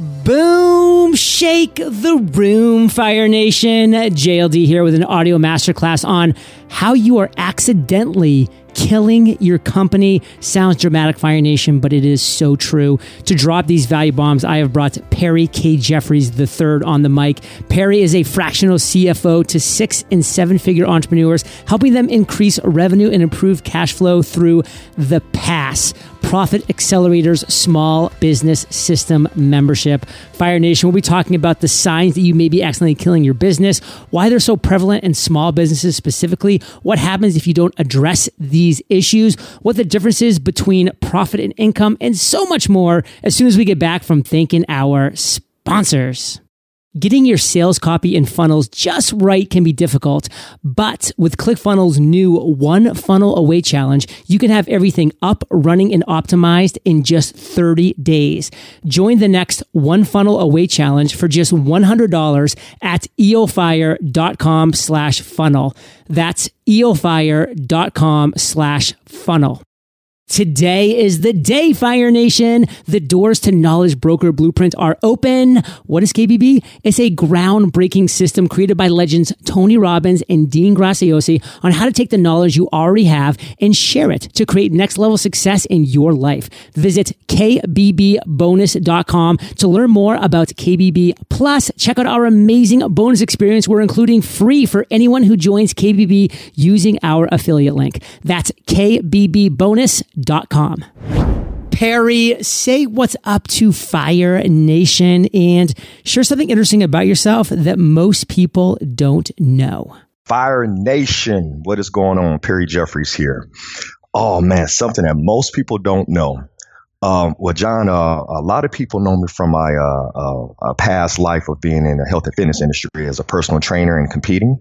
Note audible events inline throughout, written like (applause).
Boom! Shake the room, Fire Nation. JLD here with an audio masterclass on how you are accidentally killing your company. Sounds dramatic, Fire Nation, but it is so true. To drop these value bombs, I have brought Perry K. Jeffries III on the mic. Perry is a fractional CFO to six and seven figure entrepreneurs, helping them increase revenue and improve cash flow through the PASS. Profit Accelerators Small Business System membership. Fire Nation, we'll be talking about the signs that you may be accidentally killing your business, why they're so prevalent in small businesses specifically, what happens if you don't address these issues, what the difference is between profit and income, and so much more as soon as we get back from thanking our sponsors. Getting your sales copy and funnels just right can be difficult, but with ClickFunnels' new One Funnel Away Challenge, you can have everything up, running, and optimized in just 30 days. Join the next One Funnel Away Challenge for just $100 at eofire.com slash funnel. That's eofire.com slash funnel. Today is the day, Fire Nation. The doors to Knowledge Broker Blueprint are open. What is KBB? It's a groundbreaking system created by legends Tony Robbins and Dean Graziosi on how to take the knowledge you already have and share it to create next level success in your life. Visit kbbonus.com to learn more about KBB. Plus, check out our amazing bonus experience we're including free for anyone who joins KBB using our affiliate link. That's kbbonus.com com. Perry, say what's up to Fire Nation and share something interesting about yourself that most people don't know. Fire Nation, what is going on? Perry Jeffries here. Oh man, something that most people don't know. Um, well, John, uh, a lot of people know me from my uh, uh, uh, past life of being in the health and fitness industry as a personal trainer and competing,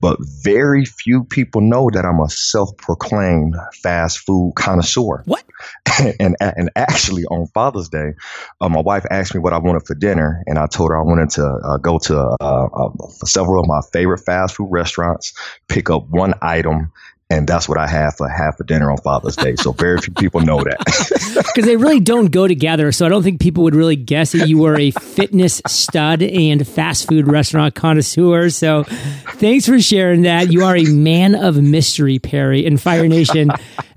but very few people know that I'm a self-proclaimed fast food connoisseur. What? (laughs) and and actually, on Father's Day, uh, my wife asked me what I wanted for dinner, and I told her I wanted to uh, go to several of my favorite fast food restaurants, pick up one item, and that's what I have for half a dinner on Father's Day. So very few people know that (laughs) because they really don't go together. So I don't think people would really guess that you were a fitness stud and fast food restaurant connoisseur. So thanks for sharing that. You are a man of mystery, Perry, in Fire Nation.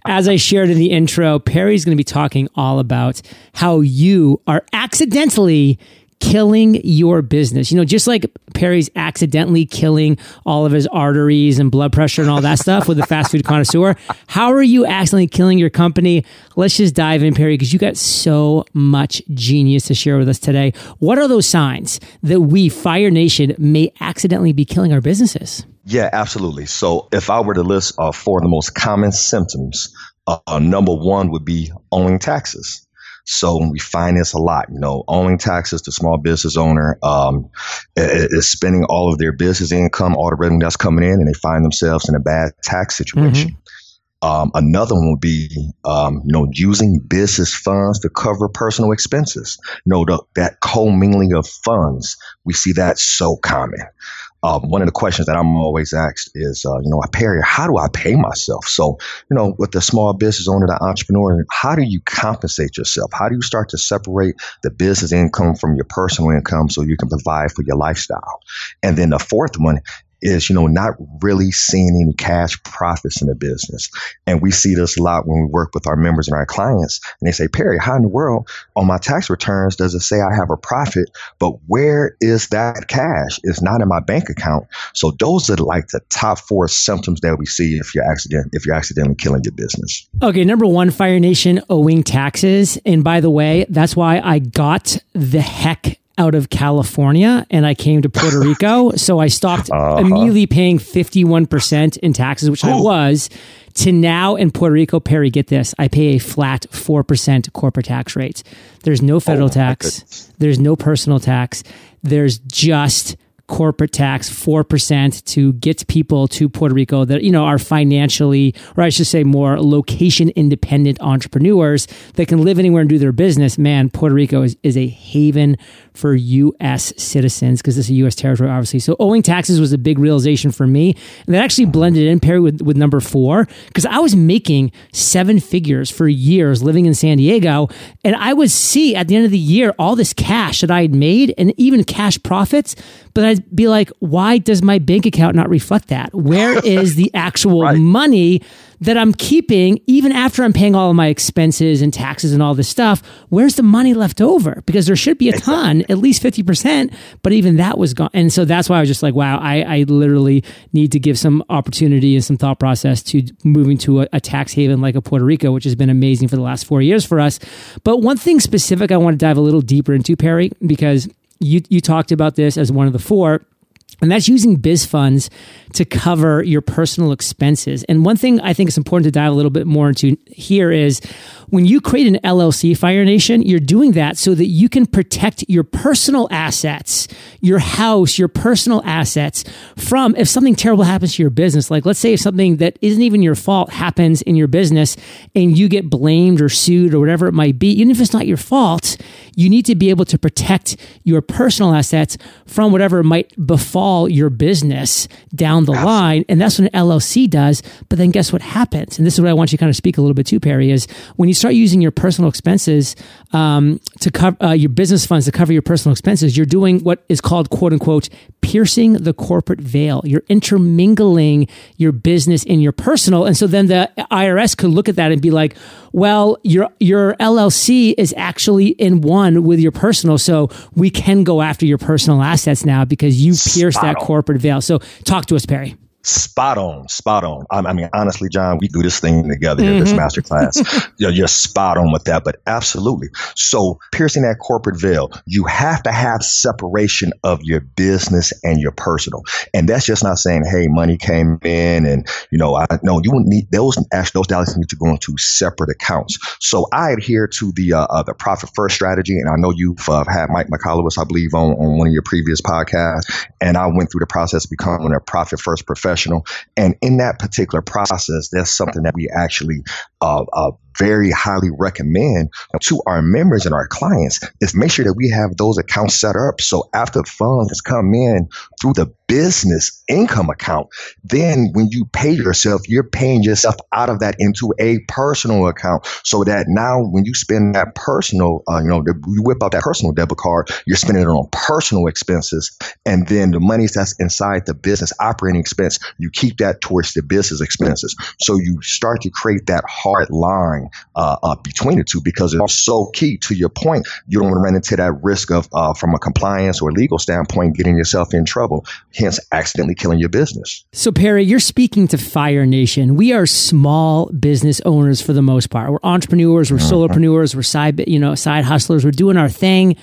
As I shared in the intro, Perry's going to be talking all about how you are accidentally killing your business. You know, just like Perry's accidentally killing all of his arteries and blood pressure and all that stuff with the fast food connoisseur. How are you accidentally killing your company? Let's just dive in, Perry, because you got so much genius to share with us today. What are those signs that we, Fire Nation, may accidentally be killing our businesses? Yeah, absolutely. So if I were to list uh, four of the most common symptoms, uh, number one would be owing taxes. So we find this a lot, you know, owing taxes to small business owner um, is spending all of their business income, all the revenue that's coming in, and they find themselves in a bad tax situation. Mm-hmm. Um, another one would be, um, you know, using business funds to cover personal expenses. You know, the, that commingling of funds, we see that so common um, one of the questions that I'm always asked is, uh, you know, Perry, how do I pay myself? So, you know, with the small business owner, the entrepreneur, how do you compensate yourself? How do you start to separate the business income from your personal income so you can provide for your lifestyle? And then the fourth one is, you know, not really seeing any cash profits in the business. And we see this a lot when we work with our members and our clients. And they say, Perry, how in the world on my tax returns does it say I have a profit? But where is that cash? It's not in my bank account. So those are like the top four symptoms that we see if you're accident if you're accidentally killing your business. Okay, number one, Fire Nation owing taxes. And by the way, that's why I got the heck out of California and I came to Puerto (laughs) Rico. So I stopped uh-huh. immediately paying 51% in taxes, which Ooh. I was, to now in Puerto Rico, Perry, get this, I pay a flat 4% corporate tax rate. There's no federal oh, tax, there's no personal tax, there's just corporate tax 4% to get people to Puerto Rico that, you know, are financially, or I should say more location independent entrepreneurs that can live anywhere and do their business. Man, Puerto Rico is, is a haven for U.S. citizens because it's a U.S. territory, obviously. So owing taxes was a big realization for me. And that actually blended in, Perry, with, with number four, because I was making seven figures for years living in San Diego. And I would see at the end of the year all this cash that I had made and even cash profits. But I'd be like, why does my bank account not reflect that? Where (laughs) is the actual right. money that I'm keeping even after I'm paying all of my expenses and taxes and all this stuff? Where's the money left over? Because there should be a ton, at least 50%, but even that was gone. And so that's why I was just like, wow, I, I literally need to give some opportunity and some thought process to moving to a, a tax haven like a Puerto Rico, which has been amazing for the last four years for us. But one thing specific I want to dive a little deeper into, Perry, because you you talked about this as one of the four and that's using biz funds to cover your personal expenses. And one thing I think is important to dive a little bit more into here is when you create an LLC, Fire Nation, you're doing that so that you can protect your personal assets, your house, your personal assets from if something terrible happens to your business. Like, let's say if something that isn't even your fault happens in your business and you get blamed or sued or whatever it might be, even if it's not your fault, you need to be able to protect your personal assets from whatever might befall your business down the Absolutely. line. And that's what an LLC does. But then guess what happens? And this is what I want you to kind of speak a little bit to, Perry, is when you start using your personal expenses um, to cover uh, your business funds to cover your personal expenses, you're doing what is called quote unquote piercing the corporate veil. You're intermingling your business and your personal. And so then the IRS could look at that and be like, well, your your LLC is actually in one with your personal, so we can go after your personal assets now because you pierced that corporate veil. So talk to us, Perry spot on, spot on. I, I, mean, honestly, John, we do this thing together mm-hmm. this master class. (laughs) you're, you're spot on with that, but absolutely. So, piercing that corporate veil, you have to have separation of your business and your personal. And that's just not saying, hey, money came in and, you know, I no, you wouldn't need those, actually, those dollars need to go into separate accounts. So, I adhere to the, uh, uh, the profit first strategy. And I know you've uh, had Mike McCollough, I believe, on, on one of your previous podcasts. And I went through the process of becoming a profit first professional professional. And in that particular process, that's something that we actually uh, uh, very highly recommend to our members and our clients is make sure that we have those accounts set up. So after funds come in through the business income account, then when you pay yourself, you're paying yourself out of that into a personal account so that now when you spend that personal, uh, you know, you whip out that personal debit card, you're spending it on personal expenses. And then the money that's inside the business operating expense, you keep that towards the business expenses. So you start to create that hard line uh, uh, between the two because it's so key. To your point, you don't want to run into that risk of, uh, from a compliance or legal standpoint, getting yourself in trouble, hence accidentally killing your business. So, Perry, you're speaking to Fire Nation. We are small business owners for the most part. We're entrepreneurs, we're mm-hmm. solopreneurs, we're side, you know, side hustlers. We're doing our thing.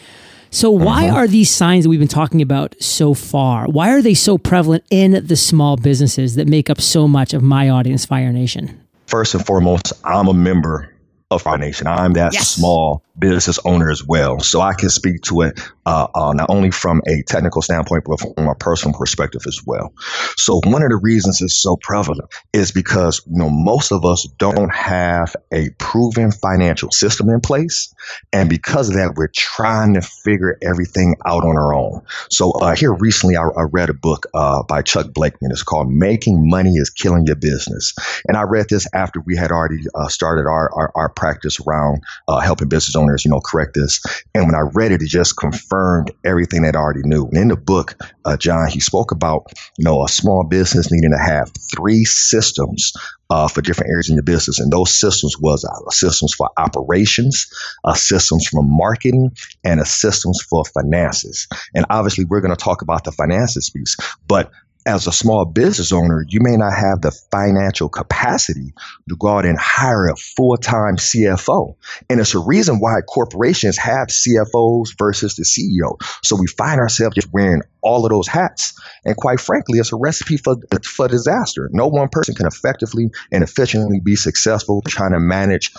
So why uh-huh. are these signs that we've been talking about so far? Why are they so prevalent in the small businesses that make up so much of my audience, Fire Nation? First and foremost, I'm a member of Fire Nation. I'm that yes. small business owner as well. So I can speak to it uh, uh, not only from a technical standpoint, but from a personal perspective as well. So one of the reasons it's so prevalent is because you know most of us don't have a proven financial system in place, and because of that, we're trying to figure everything out on our own. So uh, here recently, I, I, read a book uh, by Chuck Blakeman. It's called "Making Money Is Killing Your Business," and I read this after we had already uh, started our, our, our practice around uh, helping business owners you know, correct this. And when I read it, it just confirmed everything that I already knew. And in the book, uh, John, he spoke about, you know, a small business needing to have three systems uh, for different areas in your business. And those systems was uh, systems for operations, uh, systems for marketing, and a systems for finances. And obviously, we're going to talk about the finances piece, but as a small business owner, you may not have the financial capacity to go out and hire a full time CFO. And it's a reason why corporations have CFOs versus the CEO. So we find ourselves just wearing all of those hats. And quite frankly, it's a recipe for, for disaster. No one person can effectively and efficiently be successful trying to manage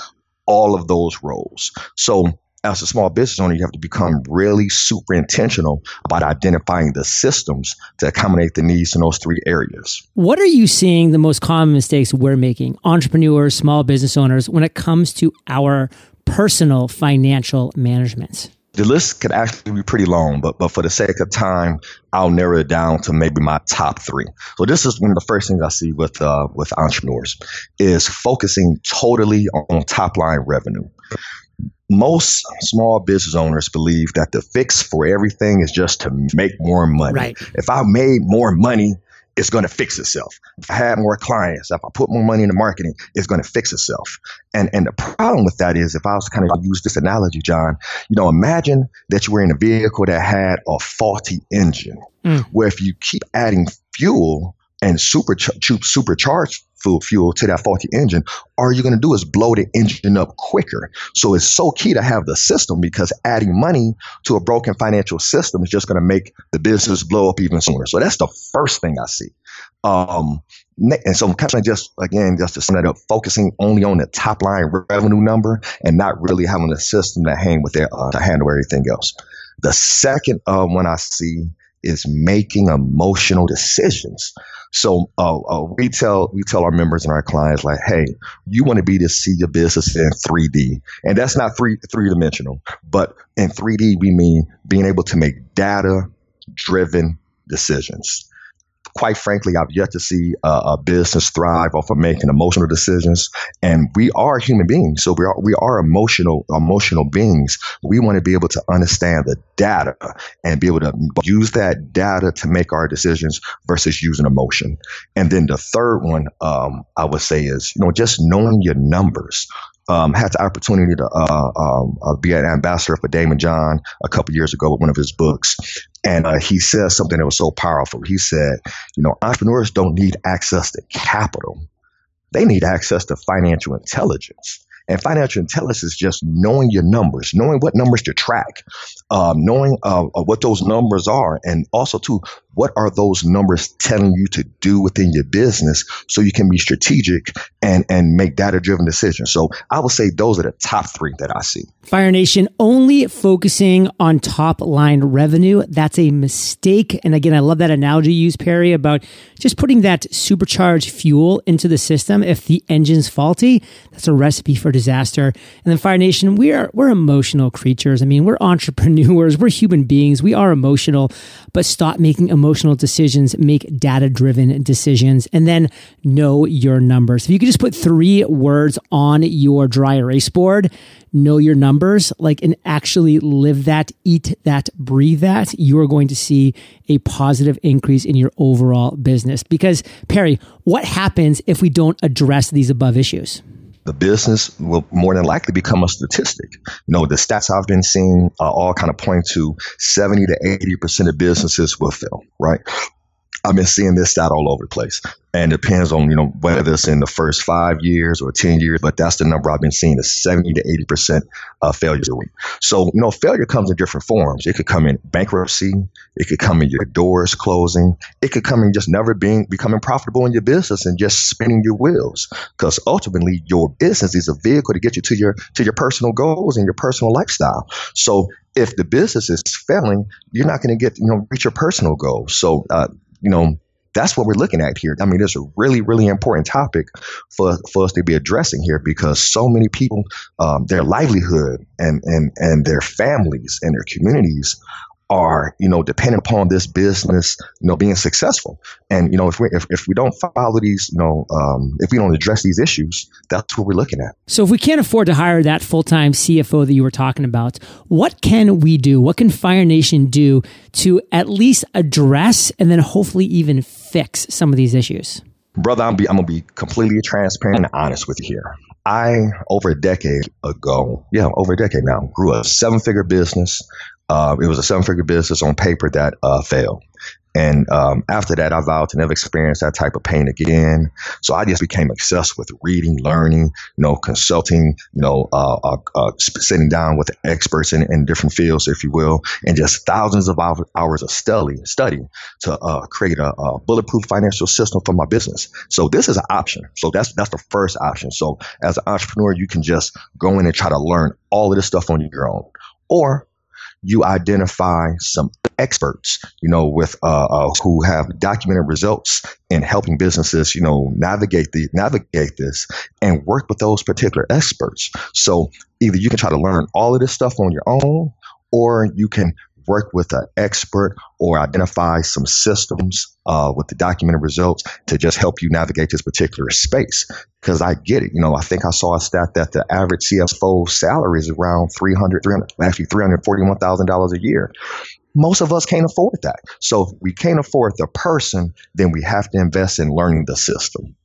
all of those roles. So as a small business owner, you have to become really super intentional about identifying the systems to accommodate the needs in those three areas. What are you seeing the most common mistakes we're making, entrepreneurs, small business owners, when it comes to our personal financial management? The list could actually be pretty long, but but for the sake of time, I'll narrow it down to maybe my top three. So this is one of the first things I see with uh, with entrepreneurs is focusing totally on top line revenue. Most small business owners believe that the fix for everything is just to make more money. Right. If I made more money, it's going to fix itself. If I had more clients, if I put more money into marketing, it's going to fix itself. And and the problem with that is, if I was to kind of use this analogy, John, you know, imagine that you were in a vehicle that had a faulty engine, mm. where if you keep adding fuel and super supercharge fuel, fuel to that faulty engine, all you're going to do is blow the engine up quicker. So it's so key to have the system because adding money to a broken financial system is just going to make the business blow up even sooner. So that's the first thing I see. Um, and so I'm kind of just again just to sum that up, focusing only on the top line revenue number and not really having a system to hang with it uh, to handle everything else. The second uh, one I see is making emotional decisions. So uh, uh, we tell we tell our members and our clients like, hey, you want to be to see your business in 3D, and that's not three three dimensional, but in 3D we mean being able to make data driven decisions quite frankly, I've yet to see a, a, business thrive off of making emotional decisions. And we are human beings, so we are we are emotional emotional beings. We want to be able to understand the data and be able to use that data to make our decisions versus using emotion. And then the third one, um, I would say, is you know just knowing your numbers um, had the opportunity to uh, um, uh, be an ambassador for Daymond John a couple years ago with one of his books. And uh, he said something that was so powerful. He said, you know, entrepreneurs don't need access to capital, they need access to financial intelligence. And financial intelligence is just knowing your numbers, knowing what numbers to track, um, knowing uh, what those numbers are, and also too what are those numbers telling you to do within your business so you can be strategic and and make data driven decisions. So i would say those are the top three that i see. Fire nation only focusing on top line revenue. That's a mistake. And again i love that analogy you use, perry about just putting that supercharged fuel into the system. If the engine's faulty that's a recipe for disaster. And then fire nation we are we're emotional creatures. I mean we're entrepreneurs. (laughs) We're human beings. We are emotional. But stop making emotional decisions, make data driven decisions, and then know your numbers. If you could just put three words on your dry erase board, know your numbers, like, and actually live that, eat that, breathe that, you are going to see a positive increase in your overall business. Because, Perry, what happens if we don't address these above issues? The business will more than likely become a statistic. You know, the stats I've been seeing uh, all kind of point to 70 to 80% of businesses will fail, right? I've been seeing this stat all over the place. And it depends on, you know, whether it's in the first five years or 10 years, but that's the number I've been seeing is 70 to 80% of failures a week. So, you know, failure comes in different forms. It could come in bankruptcy. It could come in your doors closing. It could come in just never being, becoming profitable in your business and just spinning your wheels. Because ultimately your business is a vehicle to get you to your, to your personal goals and your personal lifestyle. So if the business is failing, you're not going to get, you know, reach your personal goals. So, uh, you know, that's what we're looking at here. I mean, it's a really, really important topic for, for us to be addressing here because so many people, um, their livelihood and, and, and their families and their communities are you know dependent upon this business you know being successful. And you know if we if, if we don't follow these you know um, if we don't address these issues that's what we're looking at. So if we can't afford to hire that full-time cfo that you were talking about what can we do? What can fire nation do to at least address and then hopefully even fix some of these issues? Brother i'm, be, I'm gonna be completely transparent and honest with you here. I, over a decade ago, yeah, over a decade now, grew a seven figure business uh, it was a seven figure business on paper that uh, failed. And um, after that, I vowed to never experience that type of pain again. So I just became obsessed with reading, learning, you know, consulting, you know, uh, uh, uh, sitting down with experts in, in, different fields, if you will, and just thousands of hours of study, study to uh, create a, a, bulletproof financial system for my business. So this is an option. So that's that's the first option. So as an entrepreneur, you can just go in and try to learn all of this stuff on your own. or you identify some experts, you know, with uh, uh, who have documented results in helping businesses, you know, navigate the navigate this and work with those particular experts. So either you can try to learn all of this stuff on your own, or you can work with an expert or identify some systems uh, with the documented results to just help you navigate this particular space. Because I get it. You know, I think I saw a stat that the average CFO salary is around 300, 300 actually $341,000 a year. Most of us can't afford that. So if we can't afford the person, then we have to invest in learning the system.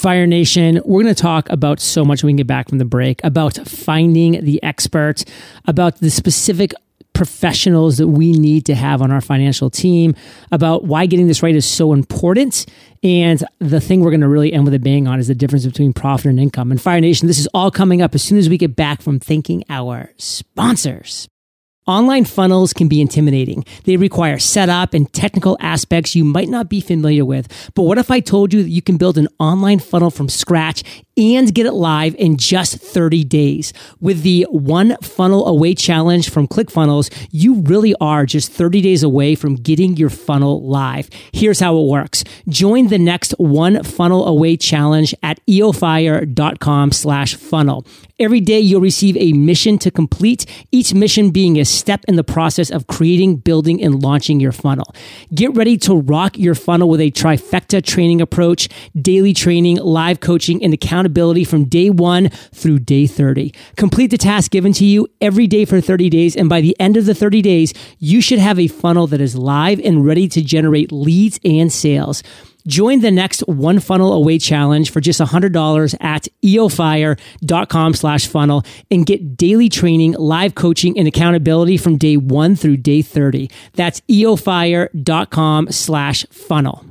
Fire Nation, we're going to talk about so much when we get back from the break about finding the expert, about the specific professionals that we need to have on our financial team, about why getting this right is so important. And the thing we're going to really end with a bang on is the difference between profit and income. And Fire Nation, this is all coming up as soon as we get back from thanking our sponsors. Online funnels can be intimidating. They require setup and technical aspects you might not be familiar with. But what if I told you that you can build an online funnel from scratch and get it live in just 30 days. With the One Funnel Away Challenge from ClickFunnels, you really are just 30 days away from getting your funnel live. Here's how it works. Join the next One Funnel Away Challenge at eofire.com slash funnel. Every day you'll receive a mission to complete, each mission being a step in the process of creating, building, and launching your funnel. Get ready to rock your funnel with a trifecta training approach, daily training, live coaching, and accountability accountability from day one through day 30. Complete the task given to you every day for 30 days. And by the end of the 30 days, you should have a funnel that is live and ready to generate leads and sales. Join the next One Funnel Away challenge for just $100 at eofire.com slash funnel and get daily training, live coaching, and accountability from day one through day 30. That's eofire.com slash funnel.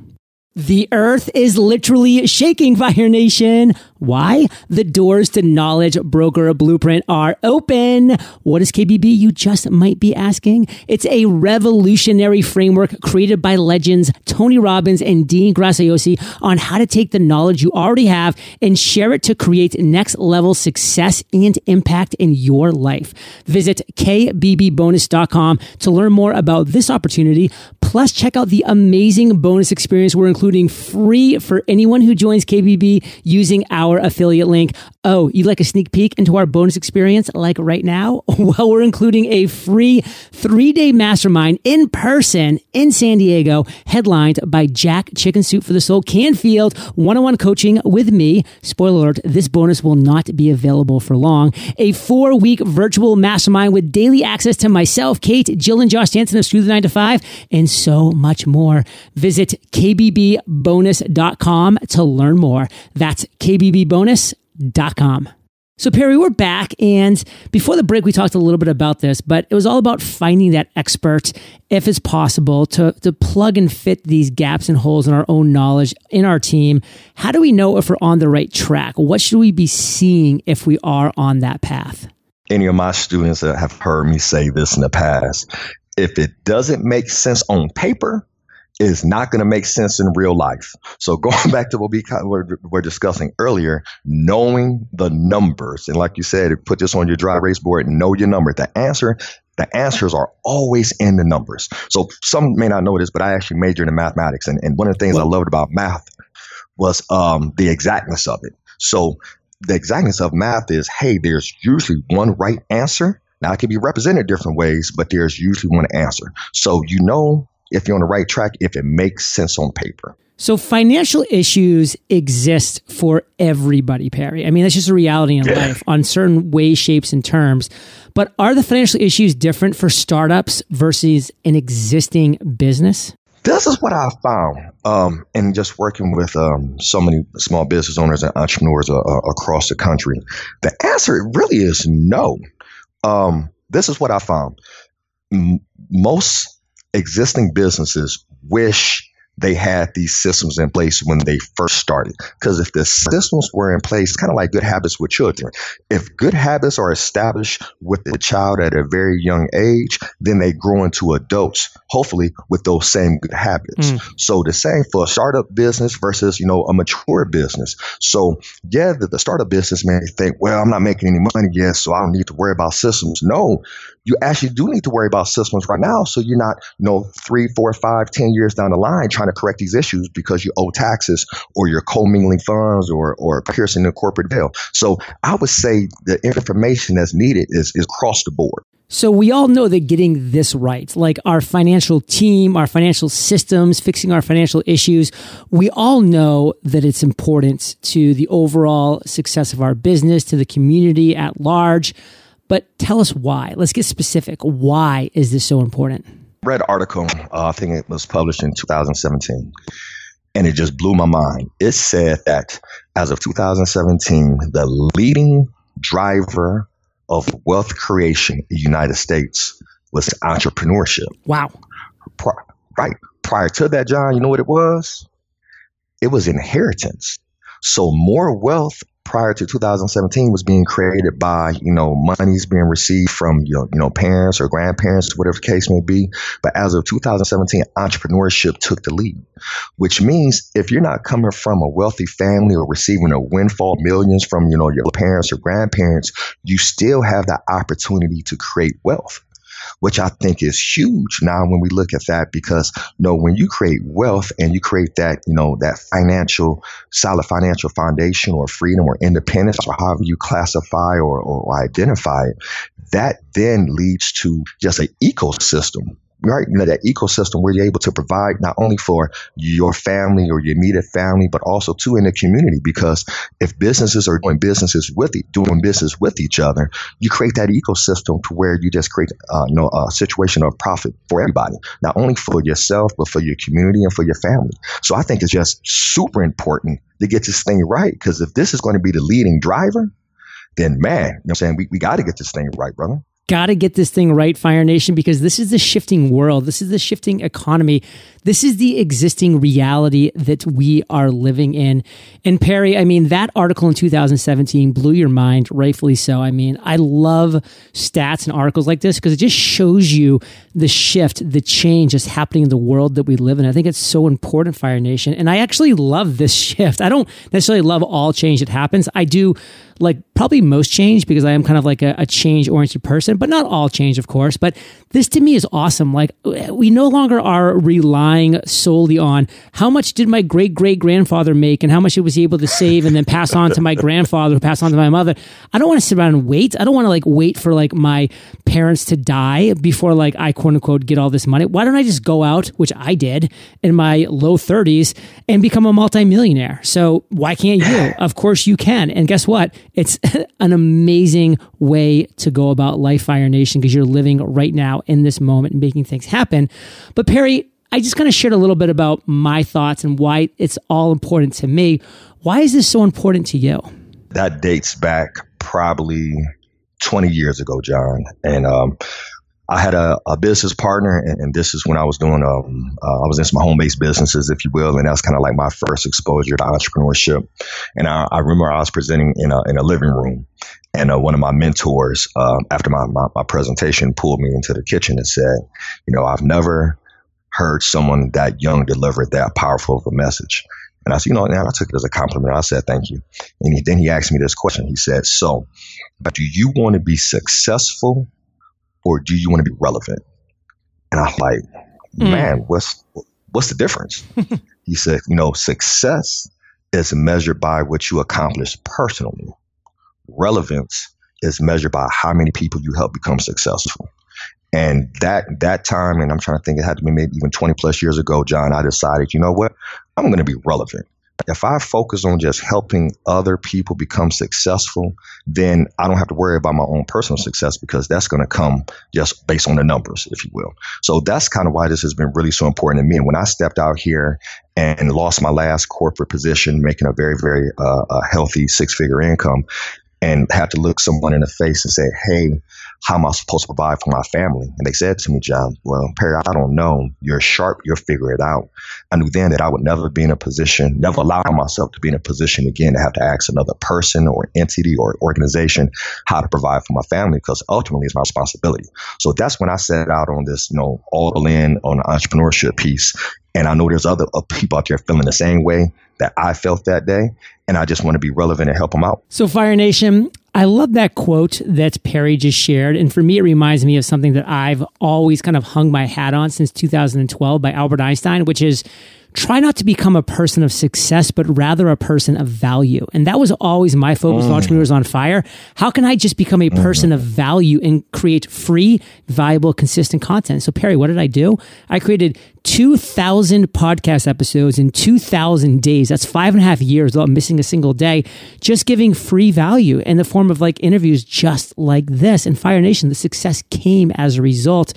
The earth is literally shaking, (laughs) Fire Nation. Why? The doors to Knowledge Broker Blueprint are open. What is KBB? You just might be asking. It's a revolutionary framework created by legends Tony Robbins and Dean Graziosi on how to take the knowledge you already have and share it to create next level success and impact in your life. Visit kbbonus.com to learn more about this opportunity. Plus, check out the amazing bonus experience we're including free for anyone who joins KBB using our our affiliate link. Oh, you'd like a sneak peek into our bonus experience like right now? (laughs) Well, we're including a free three day mastermind in person in San Diego, headlined by Jack Chicken Soup for the Soul Canfield, one on one coaching with me. Spoiler alert, this bonus will not be available for long. A four week virtual mastermind with daily access to myself, Kate, Jill, and Josh Stanton of Screw the 9 to 5, and so much more. Visit kbbonus.com to learn more. That's kbb bbonus.com. So, Perry, we're back. And before the break, we talked a little bit about this, but it was all about finding that expert, if it's possible, to, to plug and fit these gaps and holes in our own knowledge in our team. How do we know if we're on the right track? What should we be seeing if we are on that path? Any of my students that have heard me say this in the past, if it doesn't make sense on paper, is not going to make sense in real life. So (laughs) going back to what we were, were discussing earlier, knowing the numbers, and like you said, put this on your dry erase board, know your number. The answer, the answers are always in the numbers. So some may not know this, but I actually majored in mathematics, and, and one of the things I loved about math was um, the exactness of it. So the exactness of math is, hey, there's usually one right answer. Now it can be represented different ways, but there's usually one answer. So you know if you're on the right track, if it makes sense on paper. So financial issues exist for everybody, Perry. I mean, that's just a reality in life on certain ways, shapes, and terms. But are the financial issues different for startups versus an existing business? This is what I found um, in just working with um, so many small business owners and entrepreneurs uh, uh across the country. The answer really is no. Um, this is what I found. M- most existing businesses wish they had these systems in place when they first started. Because if the systems were in place, kind of like good habits with children. If good habits are established with the child at a very young age, then they grow into adults, hopefully with those same good habits. Mm. So the same for a startup business versus, you know, a mature business. So yeah, the, the startup business may think, well, I'm not making any money yet, so I don't need to worry about systems. No, you actually do need to worry about systems right now. So you're not, you know, three, four, five, ten years down the line trying to correct these issues because you owe taxes or you're commingling funds or or piercing the corporate veil. So I would say the information that's needed is is across the board. So we all know that getting this right, like our financial team, our financial systems, fixing our financial issues, we all know that it's important to the overall success of our business, to the community at large. But tell us why. Let's get specific. Why is this so important? Read article. Uh, I think it was published in 2017, and it just blew my mind. It said that as of 2017, the leading driver of wealth creation in the United States was entrepreneurship. Wow. Pri- right. Prior to that, John, you know what it was? It was inheritance. So more wealth prior to 2017 was being created by you know monies being received from you know, you know parents or grandparents whatever the case may be. But as of 2017 entrepreneurship took the lead which means if you're not coming from a wealthy family or receiving a windfall millions from you know your parents or grandparents you still have that opportunity to create wealth which I think is huge now when we look at that because you know when you create wealth and you create that you know that financial solid financial foundation or freedom or independence or however you classify or, or identify it, that then leads to just an ecosystem right, you know, that ecosystem where you're able to provide not only for your family or your immediate family, but also too in the community. Because if businesses are doing businesses with doing business with each other, you create that ecosystem to where you just create, uh, you know, a situation of profit for everybody, not only for yourself but for your community and for your family. So I think it's just super important to get this thing right. Because if this is going to be the leading driver, then man, you know what I'm saying? We, we got to get this thing right, brother got to get this thing right, Fire Nation, because this is the shifting world. This is the shifting economy. This is the existing reality that we are living in. And Perry, I mean, that article in 2017 blew your mind, rightfully so. I mean, I love stats and articles like this because it just shows you the shift, the change that's happening in the world that we live in. I think it's so important, Fire Nation. And I actually love this shift. I don't necessarily love all change that happens. I do like probably most change because I am kind of like a, a change oriented person, but not all change, of course. But this to me is awesome. Like we no longer are relying solely on how much did my great great grandfather make and how much he was able to save and then pass on to my grandfather who passed on to my mother. I don't want to sit around and wait. I don't want to like wait for like my parents to die before like I quote unquote get all this money. Why don't I just go out, which I did in my low 30s and become a multimillionaire? So why can't you? (sighs) Of course you can. And guess what? It's (laughs) an amazing way to go about life, Fire Nation, because you're living right now in this moment and making things happen. But Perry, I just kind of shared a little bit about my thoughts and why it's all important to me. Why is this so important to you? That dates back probably 20 years ago, John. And um, I had a, a business partner, and, and, this is when I was doing, um, uh, I was in some home based businesses, if you will, and that's kind of like my first exposure to entrepreneurship. And I, I remember I was presenting in a, in a living room, and uh, one of my mentors, uh, after my, my, my presentation, pulled me into the kitchen and said, You know, I've never heard someone that young deliver that powerful of a message. And I said, you know, and I took it as a compliment. I said, thank you. And he, then he asked me this question. He said, so, but do you want to be successful or do you want to be relevant? And I'm like, mm. man, what's, what's the difference? (laughs) he said, you know, success is measured by what you accomplish personally. Relevance is measured by how many people you help become successful. And that that time, and I'm trying to think, it had to be maybe even 20 plus years ago, John. I decided, you know what, I'm going to be relevant. If I focus on just helping other people become successful, then I don't have to worry about my own personal success because that's going to come just based on the numbers, if you will. So that's kind of why this has been really so important to me. And when I stepped out here and lost my last corporate position, making a very, very uh, a healthy six figure income, and have to look someone in the face and say, hey, how am I supposed to provide for my family? And they said to me, John, well, Perry, I don't know. You're sharp. You'll figure it out. I knew then that I would never be in a position, never allow myself to be in a position again to have to ask another person or entity or organization how to provide for my family because ultimately it's my responsibility. So that's when I set out on this, you know, all in on the entrepreneurship piece. And I know there's other uh, people out there feeling the same way that I felt that day. And I just want to be relevant and help them out. So, Fire Nation, I love that quote that Perry just shared. And for me, it reminds me of something that I've always kind of hung my hat on since 2012 by Albert Einstein, which is try not to become a person of success, but rather a person of value. And that was always my focus mm. Entrepreneurs on Fire. How can I just become a person mm-hmm. of value and create free, valuable, consistent content? So, Perry, what did I do? I created 2,000 podcast episodes in 2,000 days. That's five and a half years without missing a single day, just giving free value in the form of like interviews just like this. And Fire Nation, the success came as a result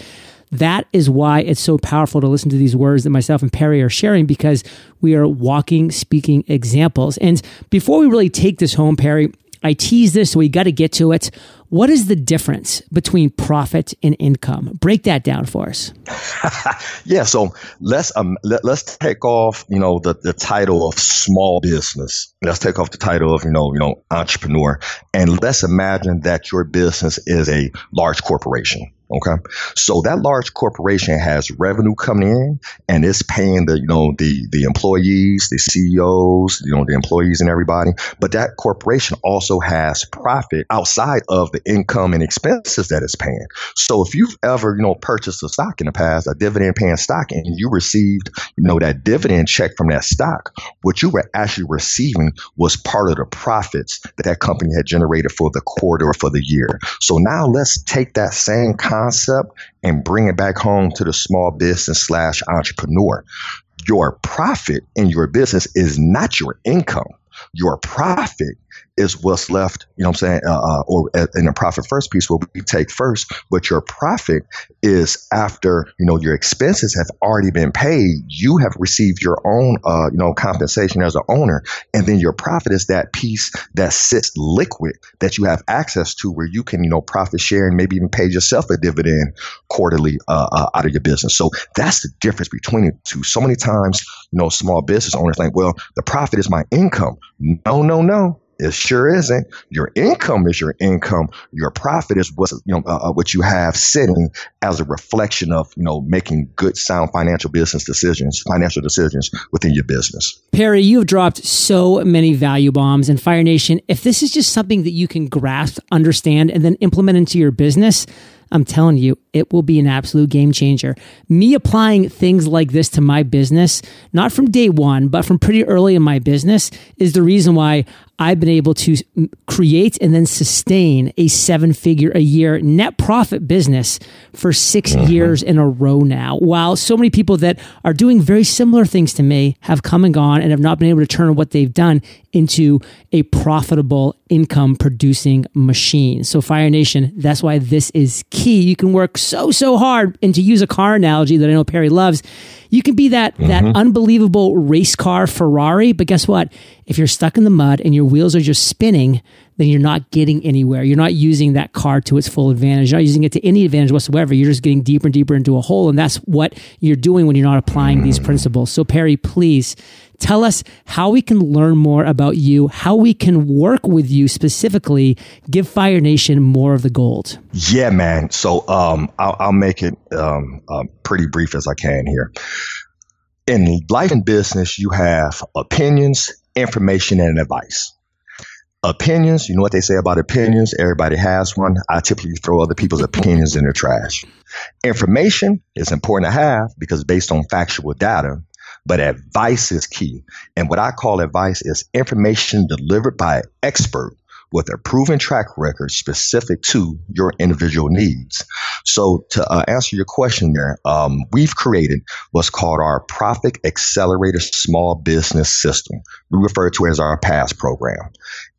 that is why it's so powerful to listen to these words that myself and Perry are sharing because we are walking, speaking examples. And before we really take this home, Perry, I tease this, so we got to get to it. What is the difference between profit and income? Break that down for us. (laughs) yeah, so let's um, let, us take off, you know, the, the title of small business. Let's take off the title of, you know, you know, entrepreneur, and let's imagine that your business is a large corporation. Okay. So that large corporation has revenue coming in and it's paying the, you know, the, the employees, the CEOs, you know, the employees and everybody. But that corporation also has profit outside of the income and expenses that it's paying. So if you've ever, you know, purchased a stock in the past, a dividend paying stock, and you received, you know, that dividend check from that stock, what you were actually receiving was part of the profits that that company had generated for the quarter or for the year. So now let's take that same concept concept and bring it back home to the small business slash entrepreneur. Your profit in your business is not your income. Your profit is what's left, you know what I'm saying, uh, uh, or uh, in the profit first piece, what we take first, but your profit is after, you know, your expenses have already been paid. You have received your own, uh, you know, compensation as an owner. And then your profit is that piece that sits liquid that you have access to where you can, you know, profit share and maybe even pay yourself a dividend quarterly uh, out of your business. So that's the difference between the two. So many times, you know, small business owners think, well, the profit is my income. No, no, no. It sure isn't. Your income is your income. Your profit is what you know uh, uh, what you have sitting as a reflection of you know making good, sound financial business decisions, financial decisions within your business. Perry, you have dropped so many value bombs in Fire Nation. If this is just something that you can grasp, understand, and then implement into your business, I'm telling you, it will be an absolute game changer. Me applying things like this to my business, not from day one, but from pretty early in my business, is the reason why I've been able to create and then sustain a seven figure a year net profit business for 6 mm-hmm. years in a row now. While so many people that are doing very similar things to me have come and gone and have not been able to turn what they've done into a profitable income producing machine. So, Fire Nation, that's why this is key. You can work so, so hard. And to use a car analogy that I know Perry loves, you can be that mm-hmm. that unbelievable race car Ferrari, but guess what? If you're stuck in the mud and your wheels are just spinning, then you're not getting anywhere. You're not using that car to its full advantage. You're not using it to any advantage whatsoever. You're just getting deeper and deeper into a hole. And that's what you're doing when you're not applying these principles. So, Perry, please tell us how we can learn more about you, how we can work with you specifically. Give Fire Nation more of the gold. Yeah, man. So um, I'll, I'll, make it um, uh, pretty brief as I can here. In life and business, you have opinions, information, and advice opinions, you know what they say about opinions? Everybody has one. I typically throw other people's (laughs) opinions in the trash. Information is important to have because based on factual data, but advice is key. And what I call advice is information delivered by an expert with a proven track record specific to your individual needs. So, to uh, answer your question there, um, we've created what's called our Profit Accelerator Small Business System. We refer to it as our PASS program.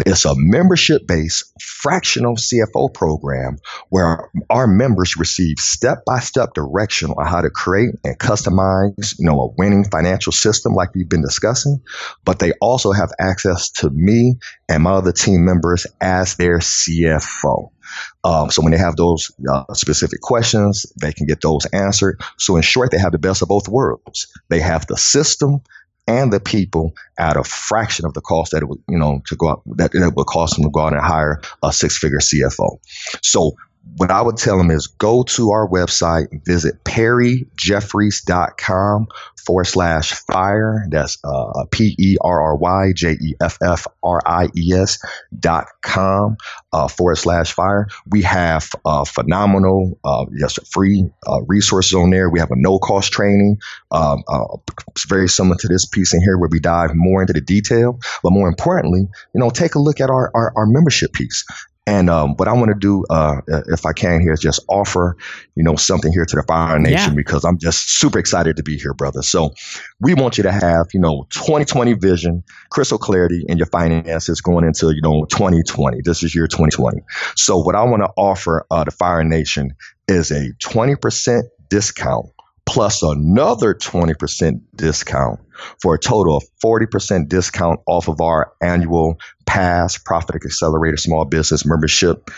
It's a membership based fractional CFO program where our members receive step by step direction on how to create and customize you know, a winning financial system like we've been discussing. But they also have access to me and my other team members as their CFO. Um, so when they have those uh, specific questions, they can get those answered. So in short, they have the best of both worlds. They have the system and the people at a fraction of the cost that it would, you know, to go out that it would cost them to go out and hire a six figure CFO. So what I would tell them is go to our website, visit perryjeffries.com forward slash fire. That's uh, P E R R Y J E F F R I E S dot com uh, forward slash fire. We have uh, phenomenal, uh, yes, free uh, resources on there. We have a no cost training. Um, uh, very similar to this piece in here where we dive more into the detail. But more importantly, you know, take a look at our, our, our membership piece. And um, what I want to do, uh, if I can here, is just offer, you know, something here to the Fire Nation yeah. because I'm just super excited to be here, brother. So we want you to have, you know, 2020 vision, crystal clarity in your finances going into, you know, 2020. This is year 2020. So what I want to offer uh, the Fire Nation is a 20% discount plus another 20% discount for a total of 40% discount off of our annual PASS profit accelerator small business membership.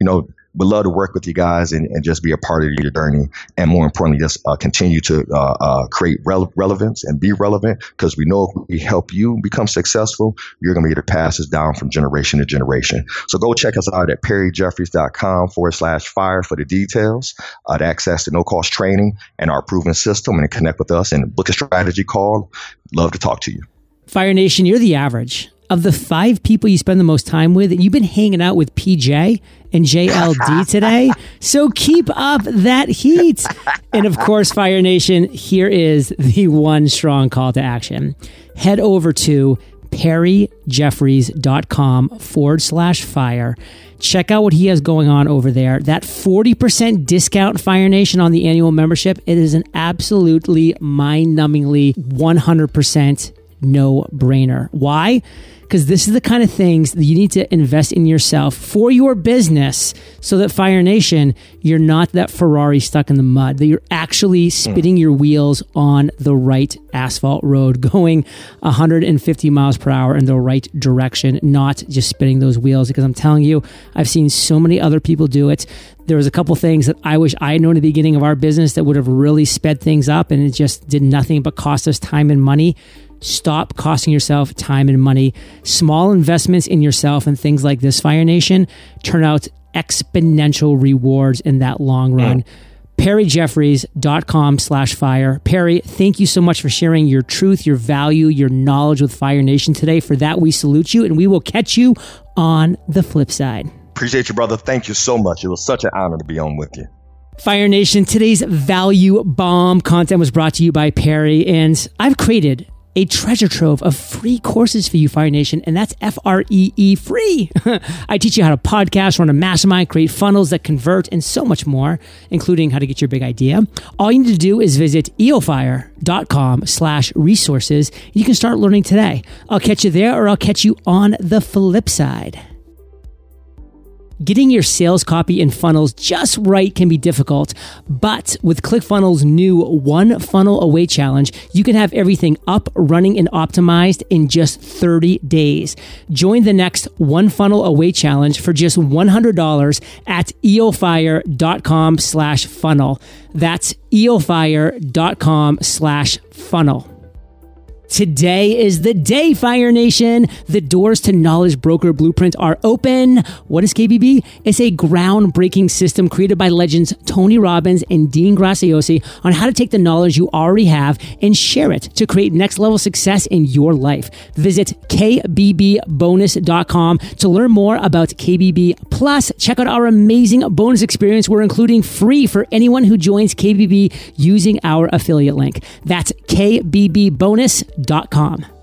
You know would love to work with you guys and, and just be a part of your journey. And more importantly, just uh, continue to uh, uh, create rele- relevance and be relevant because we know if we help you become successful, you're going to be able to pass this down from generation to generation. So go check us out at perryjeffries.com forward slash fire for the details, uh, to access the no cost training and our proven system and connect with us and book a strategy call. Love to talk to you. Fire Nation, you're the average of the five people you spend the most time with, you've been hanging out with PJ and JLD (laughs) today. so keep up that heat. And of course, Fire Nation, here is the one strong call to action. Head over to perryjeffries.com forward slash fire. Check out what he has going on over there. That 40% discount Fire Nation on the annual membership, it is an absolutely mind numbingly 100% no brainer. Why? because this is the kind of things that you need to invest in yourself for your business so that Fire Nation, you're not that Ferrari stuck in the mud, that you're actually hmm. spinning your wheels on the right asphalt road, (laughs) going 150 miles per hour in the right direction, not just spinning those wheels. Because I'm telling you, I've seen so many other people do it. There was a couple things that I wish I had known at the beginning of our business that would have really sped things up, and it just did nothing but cost us time and money. Stop costing yourself time and money. Small investments in yourself and things like this, Fire Nation, turn out exponential rewards in that long run. Mm. PerryJeffries.com slash fire. Perry, thank you so much for sharing your truth, your value, your knowledge with Fire Nation today. For that, we salute you and we will catch you on the flip side. Appreciate you, brother. Thank you so much. It was such an honor to be on with you. Fire Nation, today's value bomb content was brought to you by Perry, and I've created a treasure trove of free courses for you, Fire Nation, and that's F R E E free. (laughs) I teach you how to podcast, run a mastermind, create funnels that convert, and so much more, including how to get your big idea. All you need to do is visit eofire.com slash resources. You can start learning today. I'll catch you there, or I'll catch you on the flip side. Getting your sales copy and funnels just right can be difficult, but with ClickFunnels' new One Funnel Away Challenge, you can have everything up, running, and optimized in just 30 days. Join the next One Funnel Away Challenge for just $100 at eofire.com slash funnel. That's eofire.com slash funnel. Today is the day, Fire Nation. The doors to Knowledge Broker Blueprint are open. What is KBB? It's a groundbreaking system created by legends Tony Robbins and Dean Graziosi on how to take the knowledge you already have and share it to create next level success in your life. Visit kbbonus.com to learn more about KBB. Plus, check out our amazing bonus experience we're including free for anyone who joins KBB using our affiliate link. That's kbbonus.com com.